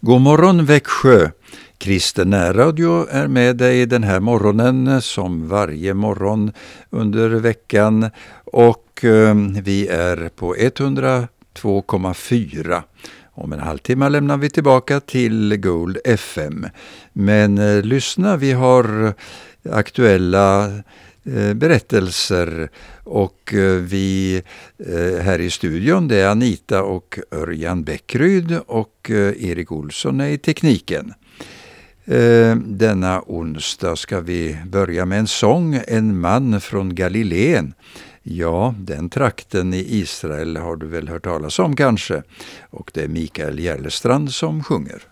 God morgon Växjö! Kristen närradio är med dig den här morgonen som varje morgon under veckan och eh, vi är på 102,4. Om en halvtimme lämnar vi tillbaka till Gold FM. Men eh, lyssna, vi har aktuella eh, Eh, berättelser och eh, vi eh, här i studion det är Anita och Örjan Bäckryd och Erik Olsson är i tekniken. Denna onsdag ska vi börja med en sång, En man från Galileen. Ja, den trakten i Israel har du väl hört talas om kanske? Och det är Mikael Järlestrand som sjunger.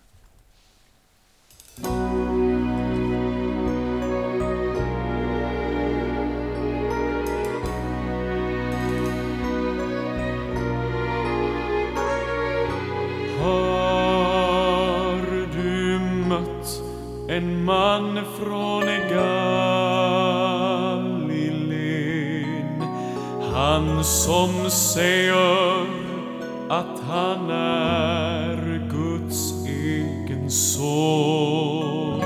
En man från Galileen. Han som säger att han är Guds egen son.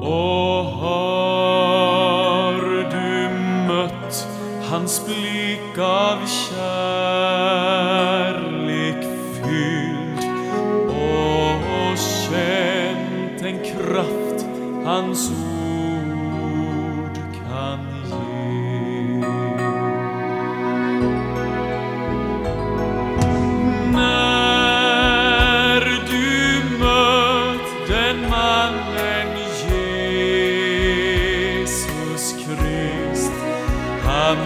Och har du mött hans blick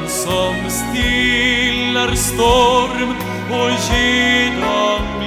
som stillar storm och ger dem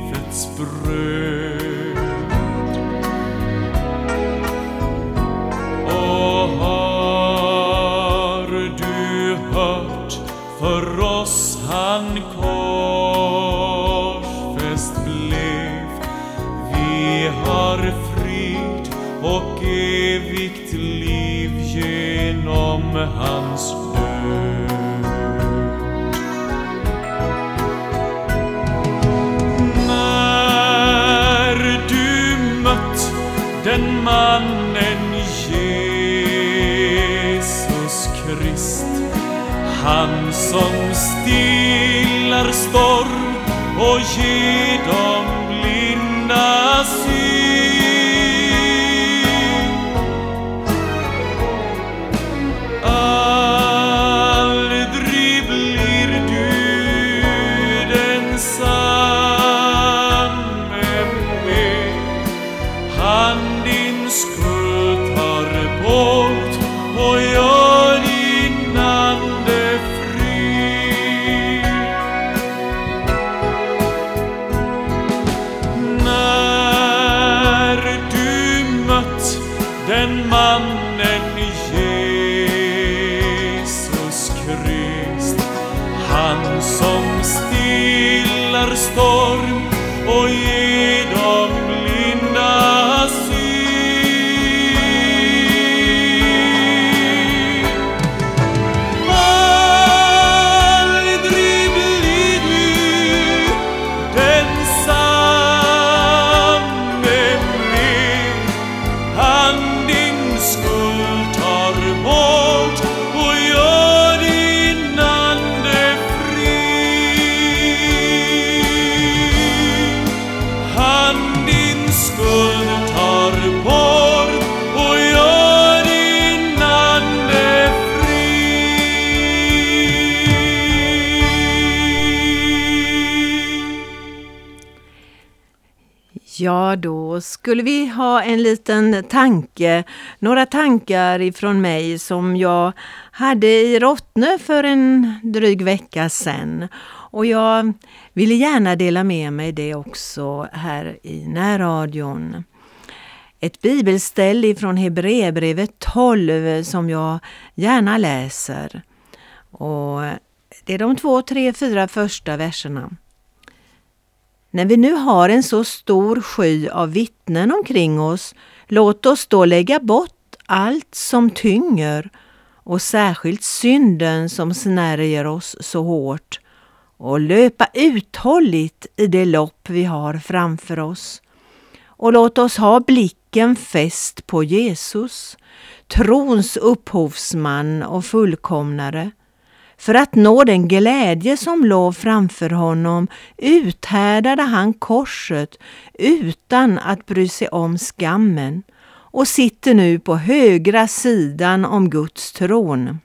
livets bröd. Skulle vi ha en liten tanke, några tankar ifrån mig som jag hade i Rottne för en dryg vecka sedan. Och jag ville gärna dela med mig det också här i närradion. Ett bibelställ ifrån Hebreerbrevet 12 som jag gärna läser. Och det är de två, tre, fyra första verserna. När vi nu har en så stor sky av vittnen omkring oss, låt oss då lägga bort allt som tynger och särskilt synden som snärjer oss så hårt och löpa uthålligt i det lopp vi har framför oss. Och låt oss ha blicken fäst på Jesus, trons upphovsman och fullkomnare, för att nå den glädje som låg framför honom uthärdade han korset utan att bry sig om skammen och sitter nu på högra sidan om Guds tron.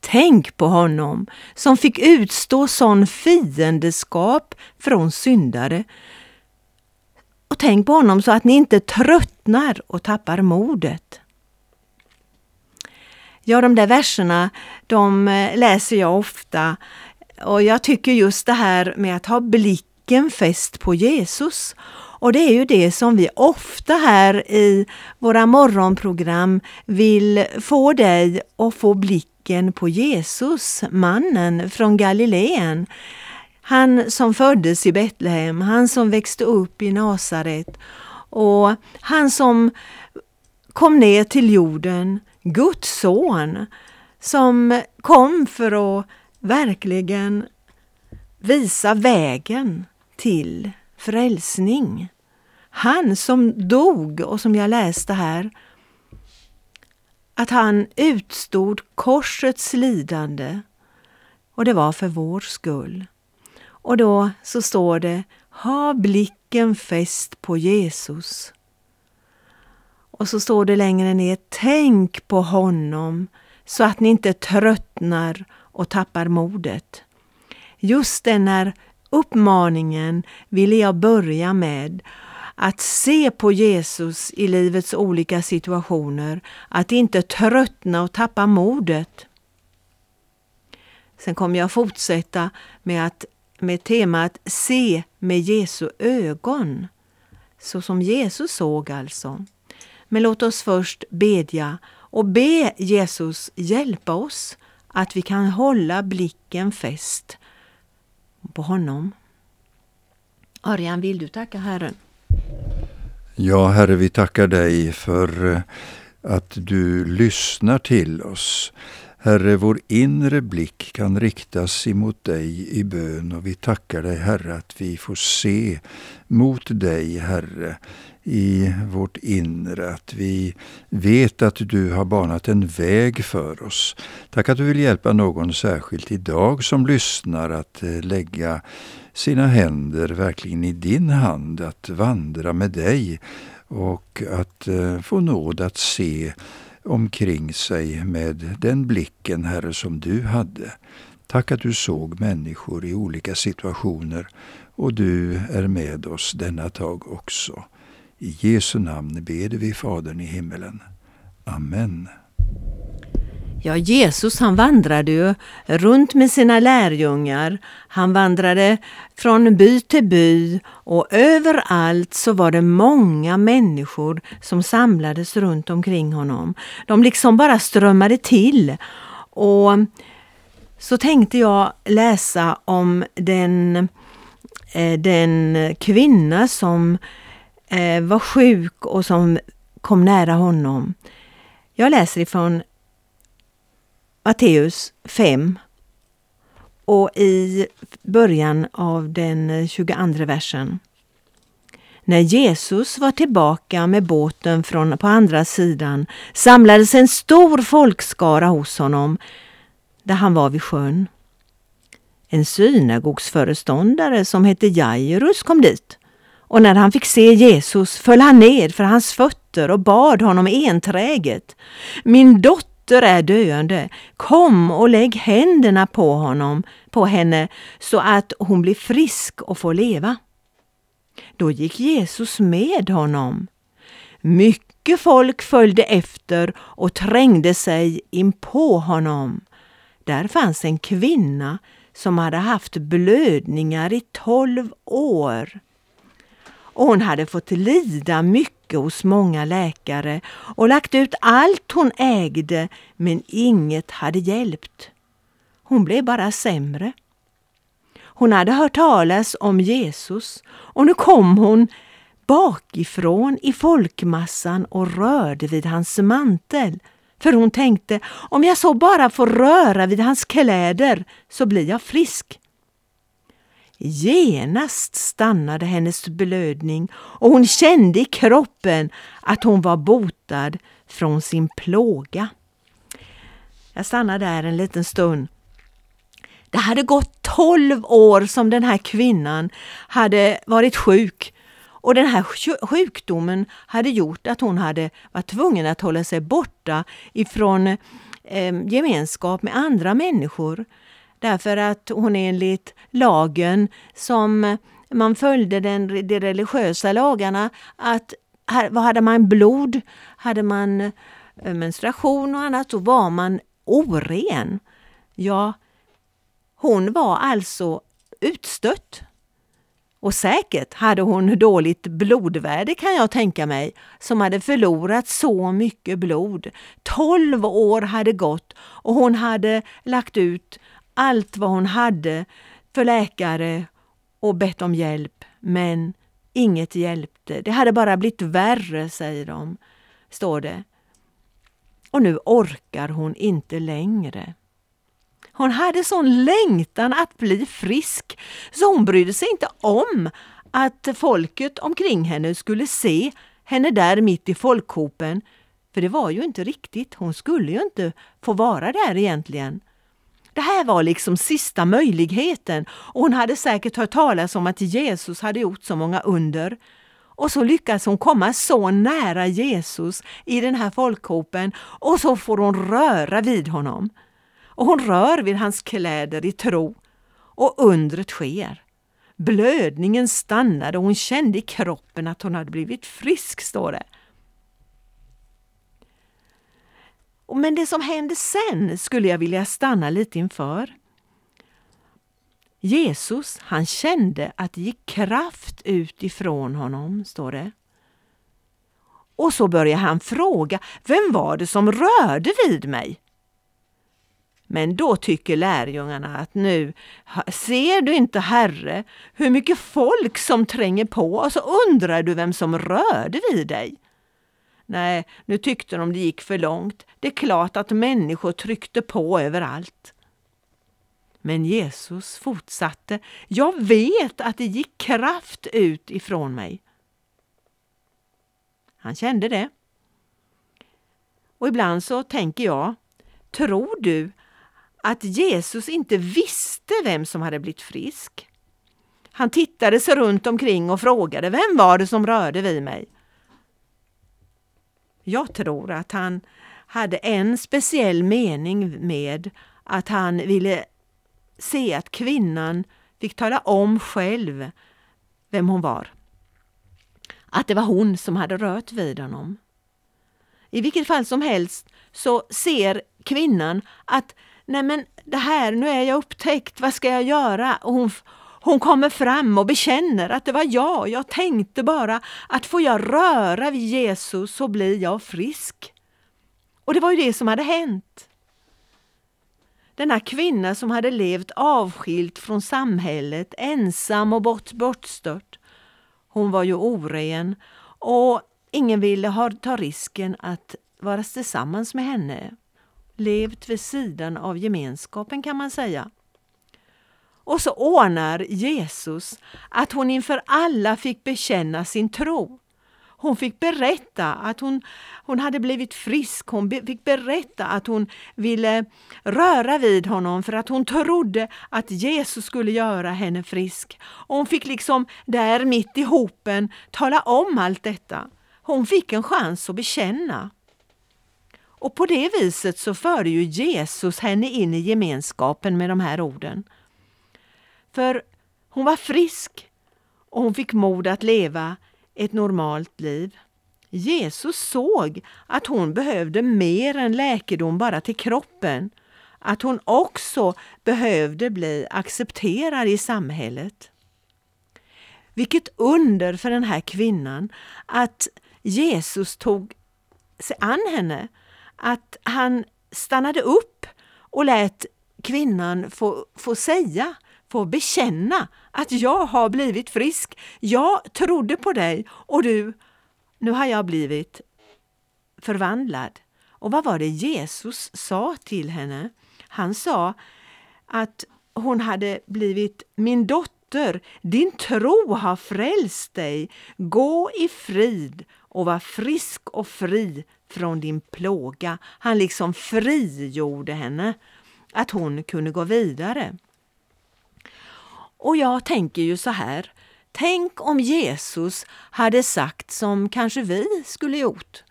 Tänk på honom som fick utstå sån fiendeskap från syndare. Och tänk på honom så att ni inte tröttnar och tappar modet. Ja, de där verserna, de eh, läser jag ofta och jag tycker just det här med att ha blicken fäst på Jesus. Och det är ju det som vi ofta här i våra morgonprogram vill få dig att få blicken på Jesus, mannen från Galileen. Han som föddes i Betlehem, han som växte upp i Nasaret och han som kom ner till jorden Guds son som kom för att verkligen visa vägen till frälsning. Han som dog och som jag läste här, att han utstod korsets lidande och det var för vår skull. Och då så står det, ha blicken fäst på Jesus och så står det längre ner, tänk på honom så att ni inte tröttnar och tappar modet. Just den här uppmaningen ville jag börja med. Att se på Jesus i livets olika situationer, att inte tröttna och tappa modet. Sen kommer jag fortsätta med, att, med temat Se med Jesu ögon. Så som Jesus såg alltså. Men låt oss först bedja och be Jesus hjälpa oss att vi kan hålla blicken fäst på honom. Örjan, vill du tacka Herren? Ja, Herre, vi tackar dig för eh, att du lyssnar till oss. Herre, vår inre blick kan riktas emot dig i bön och vi tackar dig, Herre, att vi får se mot dig, Herre, i vårt inre, att vi vet att du har banat en väg för oss. Tack att du vill hjälpa någon särskilt idag som lyssnar att eh, lägga sina händer verkligen i din hand, att vandra med dig och att eh, få nåd att se omkring sig med den blicken, Herre, som du hade. Tack att du såg människor i olika situationer och du är med oss denna tag också. I Jesu namn ber vi Fadern i himmelen. Amen. Ja, Jesus han vandrade ju runt med sina lärjungar. Han vandrade från by till by och överallt så var det många människor som samlades runt omkring honom. De liksom bara strömmade till. Och så tänkte jag läsa om den, eh, den kvinna som eh, Eh, var sjuk och som kom nära honom. Jag läser ifrån Matteus 5 och i början av den 22 versen. När Jesus var tillbaka med båten från på andra sidan samlades en stor folkskara hos honom där han var vid sjön. En synagogsföreståndare som hette Jairus kom dit och när han fick se Jesus föll han ned för hans fötter och bad honom enträget. Min dotter är döende. Kom och lägg händerna på honom, på henne, så att hon blir frisk och får leva. Då gick Jesus med honom. Mycket folk följde efter och trängde sig in på honom. Där fanns en kvinna som hade haft blödningar i tolv år. Och hon hade fått lida mycket hos många läkare och lagt ut allt hon ägde men inget hade hjälpt. Hon blev bara sämre. Hon hade hört talas om Jesus och nu kom hon bakifrån i folkmassan och rörde vid hans mantel. För hon tänkte, om jag så bara får röra vid hans kläder så blir jag frisk. Genast stannade hennes blödning och hon kände i kroppen att hon var botad från sin plåga. Jag stannar där en liten stund. Det hade gått tolv år som den här kvinnan hade varit sjuk och den här sjukdomen hade gjort att hon hade varit tvungen att hålla sig borta ifrån eh, gemenskap med andra människor. Därför att hon enligt lagen som man följde den, de religiösa lagarna att här, hade man blod, hade man eh, menstruation och annat så var man oren. Ja, hon var alltså utstött. Och säkert hade hon dåligt blodvärde kan jag tänka mig, som hade förlorat så mycket blod. Tolv år hade gått och hon hade lagt ut allt vad hon hade för läkare och bett om hjälp, men inget hjälpte. Det hade bara blivit värre, säger de, står det. Och nu orkar hon inte längre. Hon hade sån längtan att bli frisk så hon brydde sig inte om att folket omkring henne skulle se henne där mitt i folkhopen. För det var ju inte riktigt, hon skulle ju inte få vara där egentligen. Det här var liksom sista möjligheten och hon hade säkert hört talas om att Jesus hade gjort så många under. Och så lyckas hon komma så nära Jesus i den här folkhopen och så får hon röra vid honom och hon rör vid hans kläder i tro och undret sker. Blödningen stannade och hon kände i kroppen att hon hade blivit frisk, står det. Men det som hände sen skulle jag vilja stanna lite inför. Jesus, han kände att det gick kraft ut ifrån honom, står det. Och så började han fråga, vem var det som rörde vid mig? Men då tycker lärjungarna att nu ser du inte Herre hur mycket folk som tränger på och så undrar du vem som rörde vid dig. Nej, nu tyckte de det gick för långt. Det är klart att människor tryckte på överallt. Men Jesus fortsatte. Jag vet att det gick kraft ut ifrån mig. Han kände det. Och ibland så tänker jag, tror du att Jesus inte visste vem som hade blivit frisk. Han tittade sig runt omkring och frågade vem var det som rörde vid mig? Jag tror att han hade en speciell mening med att han ville se att kvinnan fick tala om själv vem hon var. Att det var hon som hade rört vid honom. I vilket fall som helst så ser kvinnan att nej men det här, nu är jag upptäckt, vad ska jag göra? Och hon, hon kommer fram och bekänner att det var jag, jag tänkte bara att får jag röra vid Jesus så blir jag frisk. Och det var ju det som hade hänt. Denna kvinna som hade levt avskilt från samhället, ensam och bort, bortstört. Hon var ju oren och ingen ville ha, ta risken att vara tillsammans med henne levt vid sidan av gemenskapen kan man säga. Och så ordnar Jesus att hon inför alla fick bekänna sin tro. Hon fick berätta att hon, hon hade blivit frisk, hon be, fick berätta att hon ville röra vid honom för att hon trodde att Jesus skulle göra henne frisk. Och hon fick liksom där mitt i hopen tala om allt detta. Hon fick en chans att bekänna. Och på det viset så förde ju Jesus henne in i gemenskapen med de här orden. För hon var frisk och hon fick mod att leva ett normalt liv. Jesus såg att hon behövde mer än läkedom bara till kroppen. Att hon också behövde bli accepterad i samhället. Vilket under för den här kvinnan att Jesus tog sig an henne. Att han stannade upp och lät kvinnan få, få säga, få bekänna att jag har blivit frisk. Jag trodde på dig och du, nu har jag blivit förvandlad. Och vad var det Jesus sa till henne? Han sa att hon hade blivit min dotter, din tro har frälst dig. Gå i frid och var frisk och fri från din plåga. Han liksom frigjorde henne, att hon kunde gå vidare. Och jag tänker ju så här, tänk om Jesus hade sagt som kanske vi skulle gjort.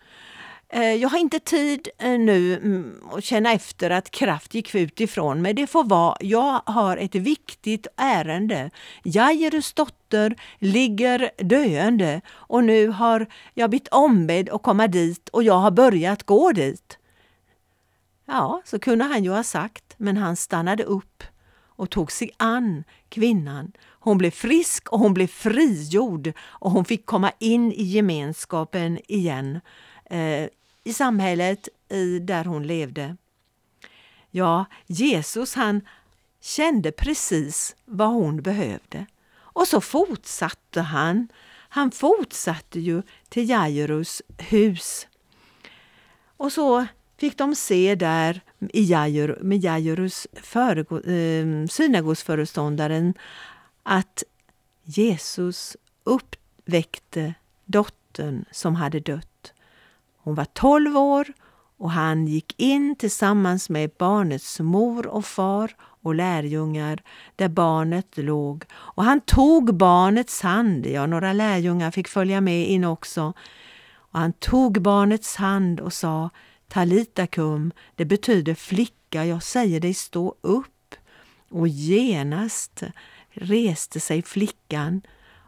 Eh, jag har inte tid eh, nu mm, att känna efter att kraft gick ut ifrån mig. Det får vara, jag har ett viktigt ärende. Jairus dotter ligger döende och nu har jag blivit ombedd att komma dit och jag har börjat gå dit. Ja, så kunde han ju ha sagt, men han stannade upp och tog sig an kvinnan. Hon blev frisk och hon blev frigjord och hon fick komma in i gemenskapen igen eh, i samhället i, där hon levde. Ja, Jesus han kände precis vad hon behövde. Och så fortsatte han. Han fortsatte ju till Jairus hus. Och så fick de se där i Jair, med Jairus eh, synagogsföreståndaren att Jesus uppväckte dottern som hade dött. Hon var 12 år och han gick in tillsammans med barnets mor och far och lärjungar där barnet låg. Och han tog barnets hand, ja några lärjungar fick följa med in också. Och han tog barnets hand och sa Talita kum, det betyder flicka, jag säger dig stå upp. Och genast reste sig flickan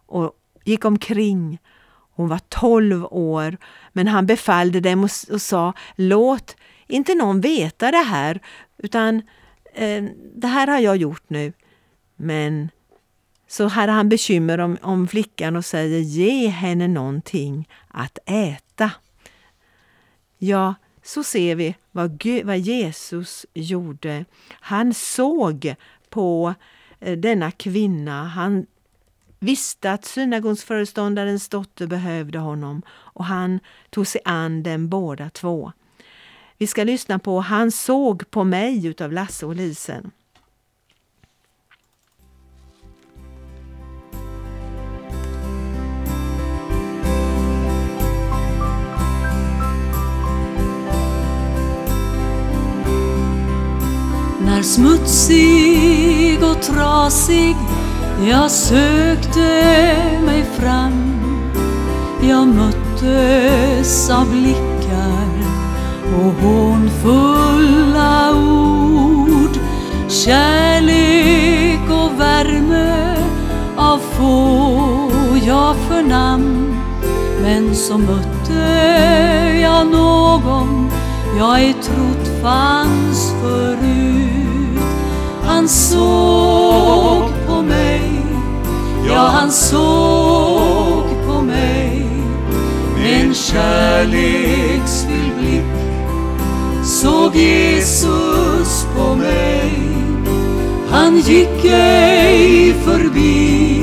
och gick omkring hon var tolv år, men han befallde dem och, och sa låt inte någon veta det här, utan eh, det här har jag gjort nu. Men så hade han bekymmer om, om flickan och säger ge henne någonting att äta. Ja, så ser vi vad, Gud, vad Jesus gjorde. Han såg på eh, denna kvinna, han visste att synagogsföreståndarens dotter behövde honom och han tog sig an dem båda två. Vi ska lyssna på Han såg på mig utav Lasse och Lisen. Smutsig och trasig. Jag sökte mig fram. Jag möttes av blickar och hånfulla ord. Kärlek och värme av få jag förnam. Men så mötte jag någon jag ej trott fanns förut. Han såg på mig. Ja, han såg på mig. Med en kärleksfull blick Såg Jesus på mig. Han gick ej förbi.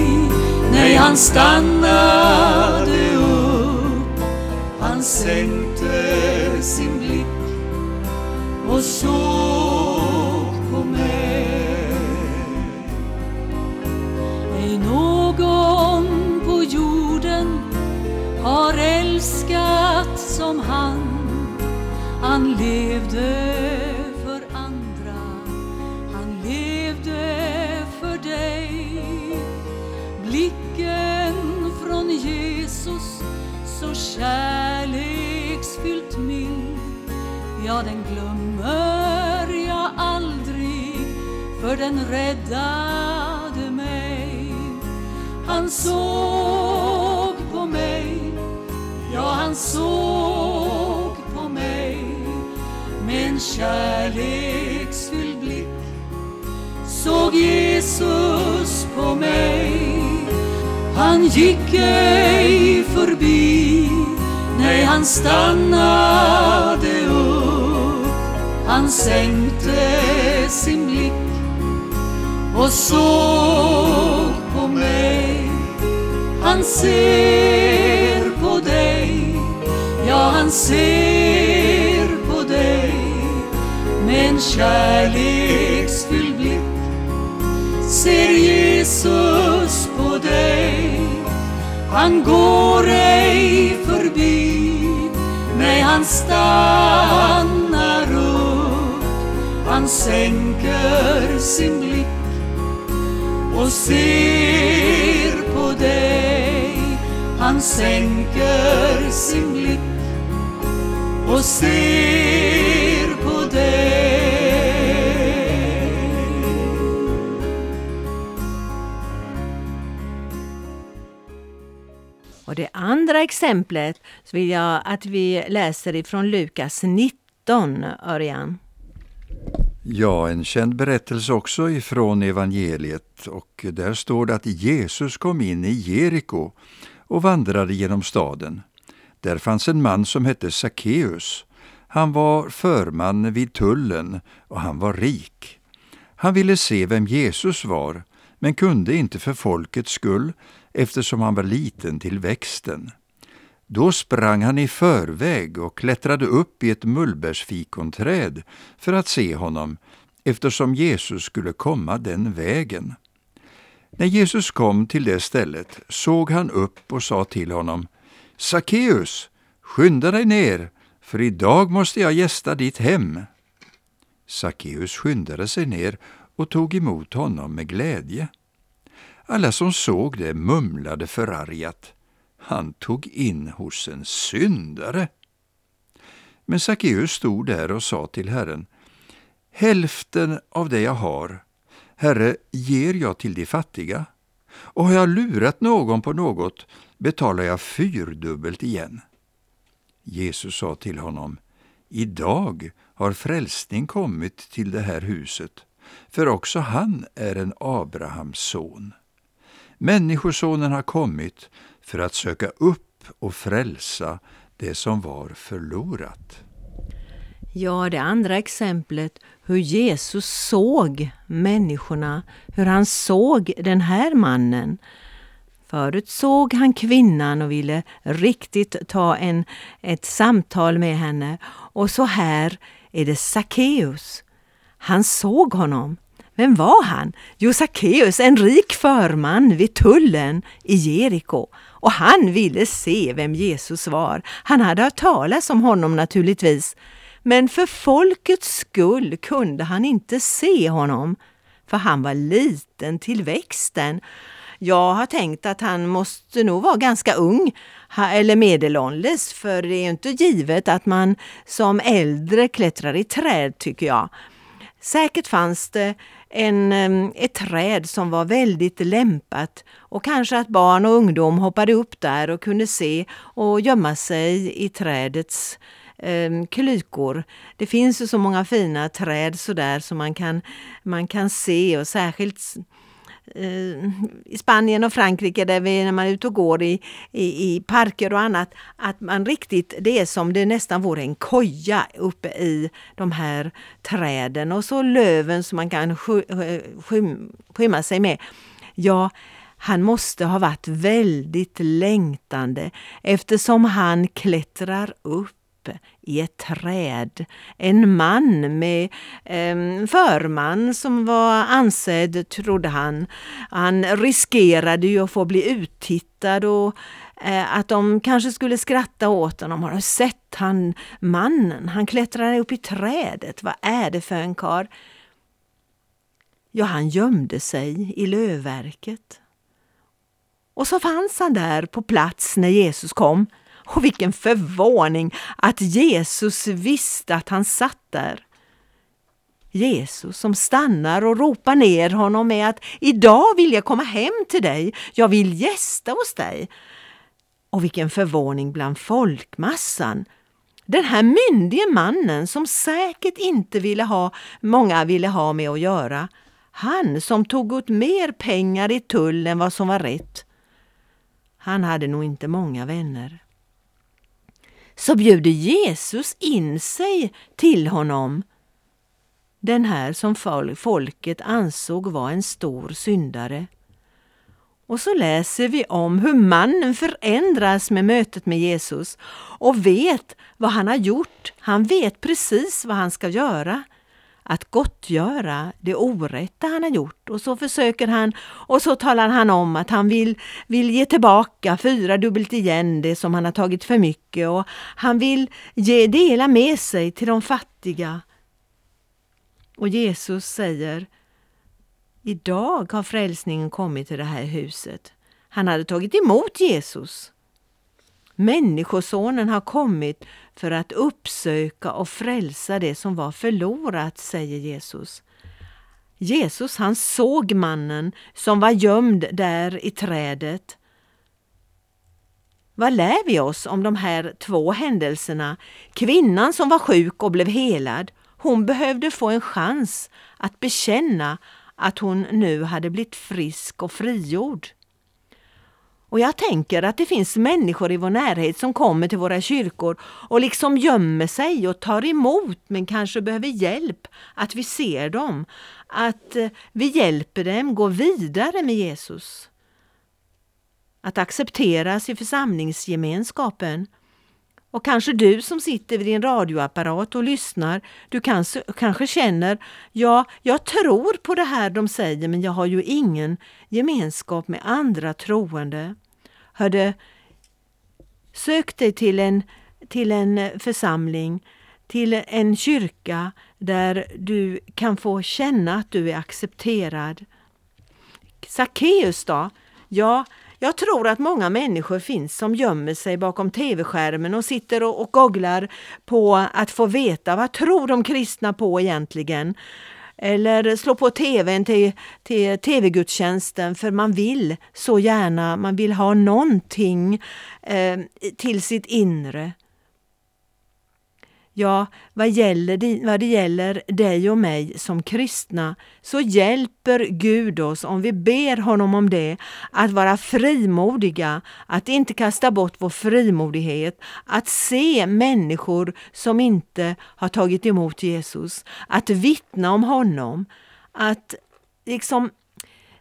Nej, han stannade upp. Han sänkte sin blick och såg älskat som han. Han levde för andra. Han levde för dig. Blicken från Jesus så kärleksfyllt mild Ja, den glömmer jag aldrig för den räddade mig. Han såg han såg på mig med en kärleksfylld blick. Såg Jesus på mig. Han gick ej förbi Nej, han stannade upp. Han sänkte sin blick och såg på mig. Han ser Ja, han ser på dig med en kärleksfylld blick. Ser Jesus på dig. Han går ej förbi Nej, han stannar upp. Han sänker sin blick och ser på dig. Han sänker sin blick och ser på dig Och det andra exemplet så vill jag att vi läser ifrån Lukas 19, Örjan. Ja, en känd berättelse också ifrån evangeliet och där står det att Jesus kom in i Jeriko och vandrade genom staden. Där fanns en man som hette Sackeus. Han var förman vid tullen och han var rik. Han ville se vem Jesus var, men kunde inte för folkets skull eftersom han var liten till växten. Då sprang han i förväg och klättrade upp i ett mullbärsfikonträd för att se honom, eftersom Jesus skulle komma den vägen. När Jesus kom till det stället såg han upp och sa till honom Sackeus, skynda dig ner, för idag måste jag gästa ditt hem. Sackeus skyndade sig ner och tog emot honom med glädje. Alla som såg det mumlade förargat. Han tog in hos en syndare. Men Sackeus stod där och sa till Herren, Hälften av det jag har, Herre, ger jag till de fattiga, och har jag lurat någon på något betalar jag fyrdubbelt igen. Jesus sa till honom, Idag har frälsning kommit till det här huset, för också han är en Abrahams son. Människosonen har kommit för att söka upp och frälsa det som var förlorat. Ja, det andra exemplet, hur Jesus såg människorna, hur han såg den här mannen. Förut såg han kvinnan och ville riktigt ta en, ett samtal med henne. Och så här är det Sackeus. Han såg honom. Vem var han? Jo, Sackeus, en rik förman vid tullen i Jeriko. Och han ville se vem Jesus var. Han hade hört talas om honom naturligtvis. Men för folkets skull kunde han inte se honom, för han var liten till växten. Jag har tänkt att han måste nog vara ganska ung eller medelålders, för det är inte givet att man som äldre klättrar i träd tycker jag. Säkert fanns det en, ett träd som var väldigt lämpat och kanske att barn och ungdom hoppade upp där och kunde se och gömma sig i trädets eh, klykor. Det finns ju så många fina träd sådär som man kan, man kan se och särskilt eh, i Spanien och Frankrike där vi, när man är ute och går i, i, i, parker och annat, att man riktigt, det är som det nästan vore en koja uppe i de här träden och så löven som man kan eh, skymma sig med. Ja, han måste ha varit väldigt längtande eftersom han klättrar upp i ett träd. En man med eh, förman som var ansedd, trodde han. Han riskerade ju att få bli uttittad och eh, att de kanske skulle skratta åt honom. Har du sett han mannen? Han klättrar upp i trädet. Vad är det för en kar? Ja, han gömde sig i lövverket. Och så fanns han där på plats när Jesus kom. Och vilken förvåning att Jesus visste att han satt där. Jesus som stannar och ropar ner honom med att idag vill jag komma hem till dig, jag vill gästa hos dig. Och vilken förvåning bland folkmassan. Den här myndige mannen som säkert inte ville ha, många ville ha med att göra. Han som tog ut mer pengar i tull än vad som var rätt. Han hade nog inte många vänner. Så bjuder Jesus in sig till honom. Den här som folket ansåg var en stor syndare. Och så läser vi om hur mannen förändras med mötet med Jesus och vet vad han har gjort. Han vet precis vad han ska göra. Att gottgöra det orätta han har gjort. Och så försöker han och så talar han om att han vill, vill ge tillbaka fyra dubbelt igen det som han har tagit för mycket och han vill ge, dela med sig till de fattiga. Och Jesus säger Idag har frälsningen kommit till det här huset. Han hade tagit emot Jesus. Människosonen har kommit för att uppsöka och frälsa det som var förlorat, säger Jesus. Jesus han såg mannen som var gömd där i trädet. Vad lär vi oss om de här två händelserna? Kvinnan som var sjuk och blev helad, hon behövde få en chans att bekänna att hon nu hade blivit frisk och frigjord. Och jag tänker att det finns människor i vår närhet som kommer till våra kyrkor och liksom gömmer sig och tar emot men kanske behöver hjälp, att vi ser dem, att eh, vi hjälper dem gå vidare med Jesus. Att accepteras i församlingsgemenskapen och kanske du som sitter vid din radioapparat och lyssnar, du kanske, kanske känner, ja, jag tror på det här de säger men jag har ju ingen gemenskap med andra troende. Hörde, sök dig till en, till en församling, till en kyrka där du kan få känna att du är accepterad. Sackeus då? Ja, jag tror att många människor finns som gömmer sig bakom tv-skärmen och sitter och, och googlar på att få veta vad tror de kristna på egentligen. Eller slå på tvn till, till tv-gudstjänsten för man vill så gärna, man vill ha någonting eh, till sitt inre. Ja, vad, gäller vad det gäller dig och mig som kristna så hjälper Gud oss om vi ber honom om det, att vara frimodiga, att inte kasta bort vår frimodighet, att se människor som inte har tagit emot Jesus, att vittna om honom, att liksom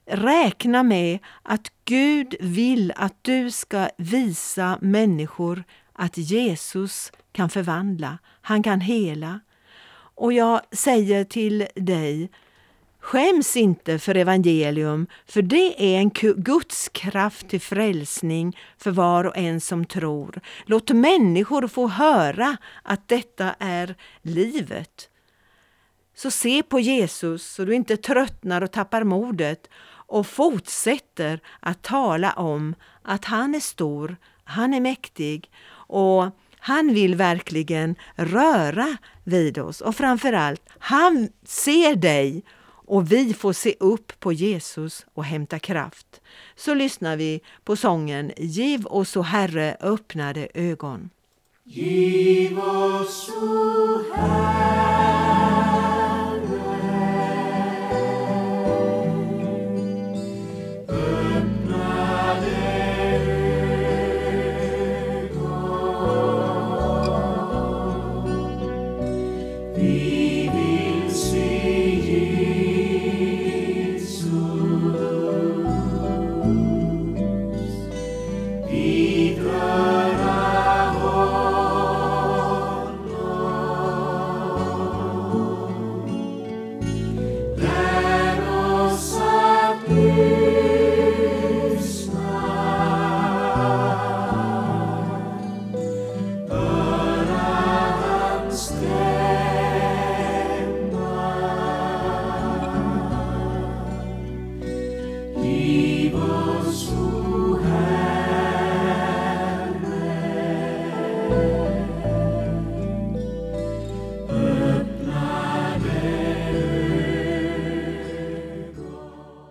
räkna med att Gud vill att du ska visa människor att Jesus kan förvandla, han kan hela. Och jag säger till dig, skäms inte för evangelium, för det är en Guds kraft till frälsning för var och en som tror. Låt människor få höra att detta är livet. Så se på Jesus så du inte tröttnar och tappar modet och fortsätter att tala om att han är stor, han är mäktig och han vill verkligen röra vid oss och framförallt, han ser dig och vi får se upp på Jesus och hämta kraft. Så lyssnar vi på sången Giv oss, o Herre, öppnade ögon. Giv oss, o Herre